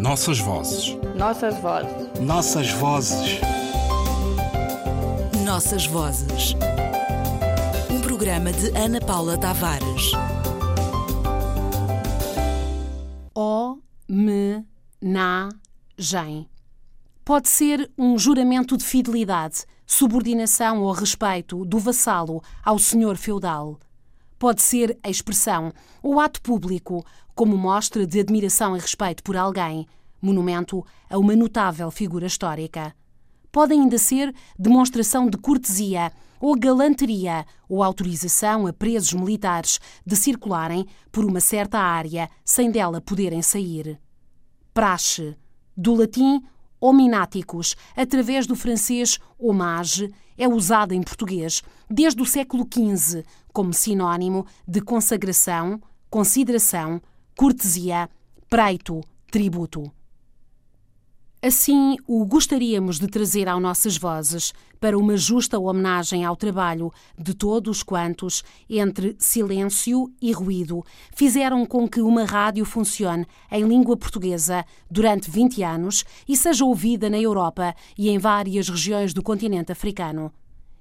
Nossas vozes. Nossas vozes. Nossas vozes. Nossas vozes. Um programa de Ana Paula Tavares. O, me, na, gen. Pode ser um juramento de fidelidade, subordinação ou respeito do vassalo ao senhor feudal. Pode ser a expressão ou ato público, como mostra de admiração e respeito por alguém, monumento a uma notável figura histórica. Pode ainda ser demonstração de cortesia ou galanteria ou autorização a presos militares de circularem por uma certa área sem dela poderem sair. Praxe, do latim homináticos, através do francês hommage, é usada em português desde o século XV como sinónimo de consagração, consideração, cortesia, preito, tributo. Assim, o gostaríamos de trazer ao nossas vozes para uma justa homenagem ao trabalho de todos quantos, entre silêncio e ruído, fizeram com que uma rádio funcione em língua portuguesa durante 20 anos e seja ouvida na Europa e em várias regiões do continente africano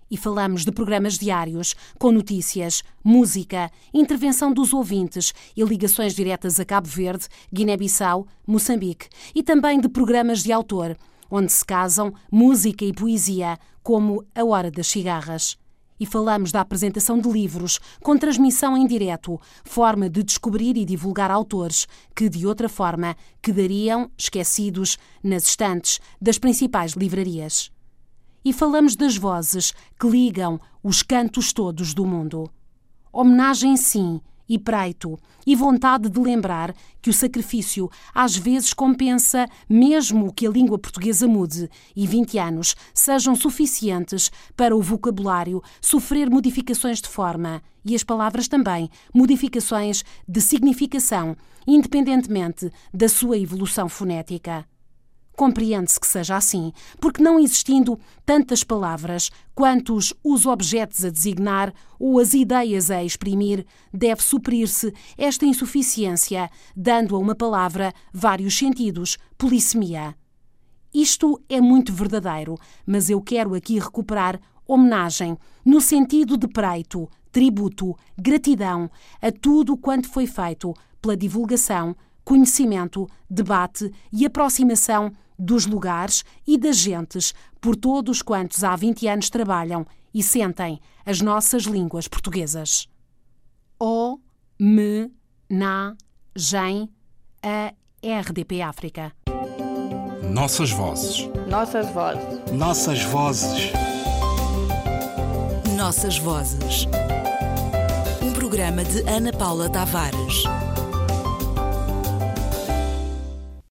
e falamos de programas diários com notícias, música, intervenção dos ouvintes e ligações diretas a Cabo Verde, Guiné-Bissau, Moçambique e também de programas de autor, onde se casam música e poesia, como A Hora das Cigarras. E falamos da apresentação de livros com transmissão em direto, forma de descobrir e divulgar autores que, de outra forma, quedariam esquecidos nas estantes das principais livrarias e falamos das vozes que ligam os cantos todos do mundo. Homenagem, sim, e preito, e vontade de lembrar que o sacrifício às vezes compensa mesmo que a língua portuguesa mude e 20 anos sejam suficientes para o vocabulário sofrer modificações de forma e as palavras também modificações de significação, independentemente da sua evolução fonética. Compreende-se que seja assim, porque não existindo tantas palavras quantos os objetos a designar ou as ideias a exprimir, deve suprir-se esta insuficiência, dando a uma palavra vários sentidos, polissemia. Isto é muito verdadeiro, mas eu quero aqui recuperar homenagem, no sentido de preito, tributo, gratidão a tudo quanto foi feito pela divulgação, conhecimento, debate e aproximação dos lugares e das gentes por todos quantos há 20 anos trabalham e sentem as nossas línguas portuguesas. O, me, na, gen, a RDP África. Nossas vozes. Nossas vozes. Nossas vozes. Nossas vozes. Um programa de Ana Paula Tavares.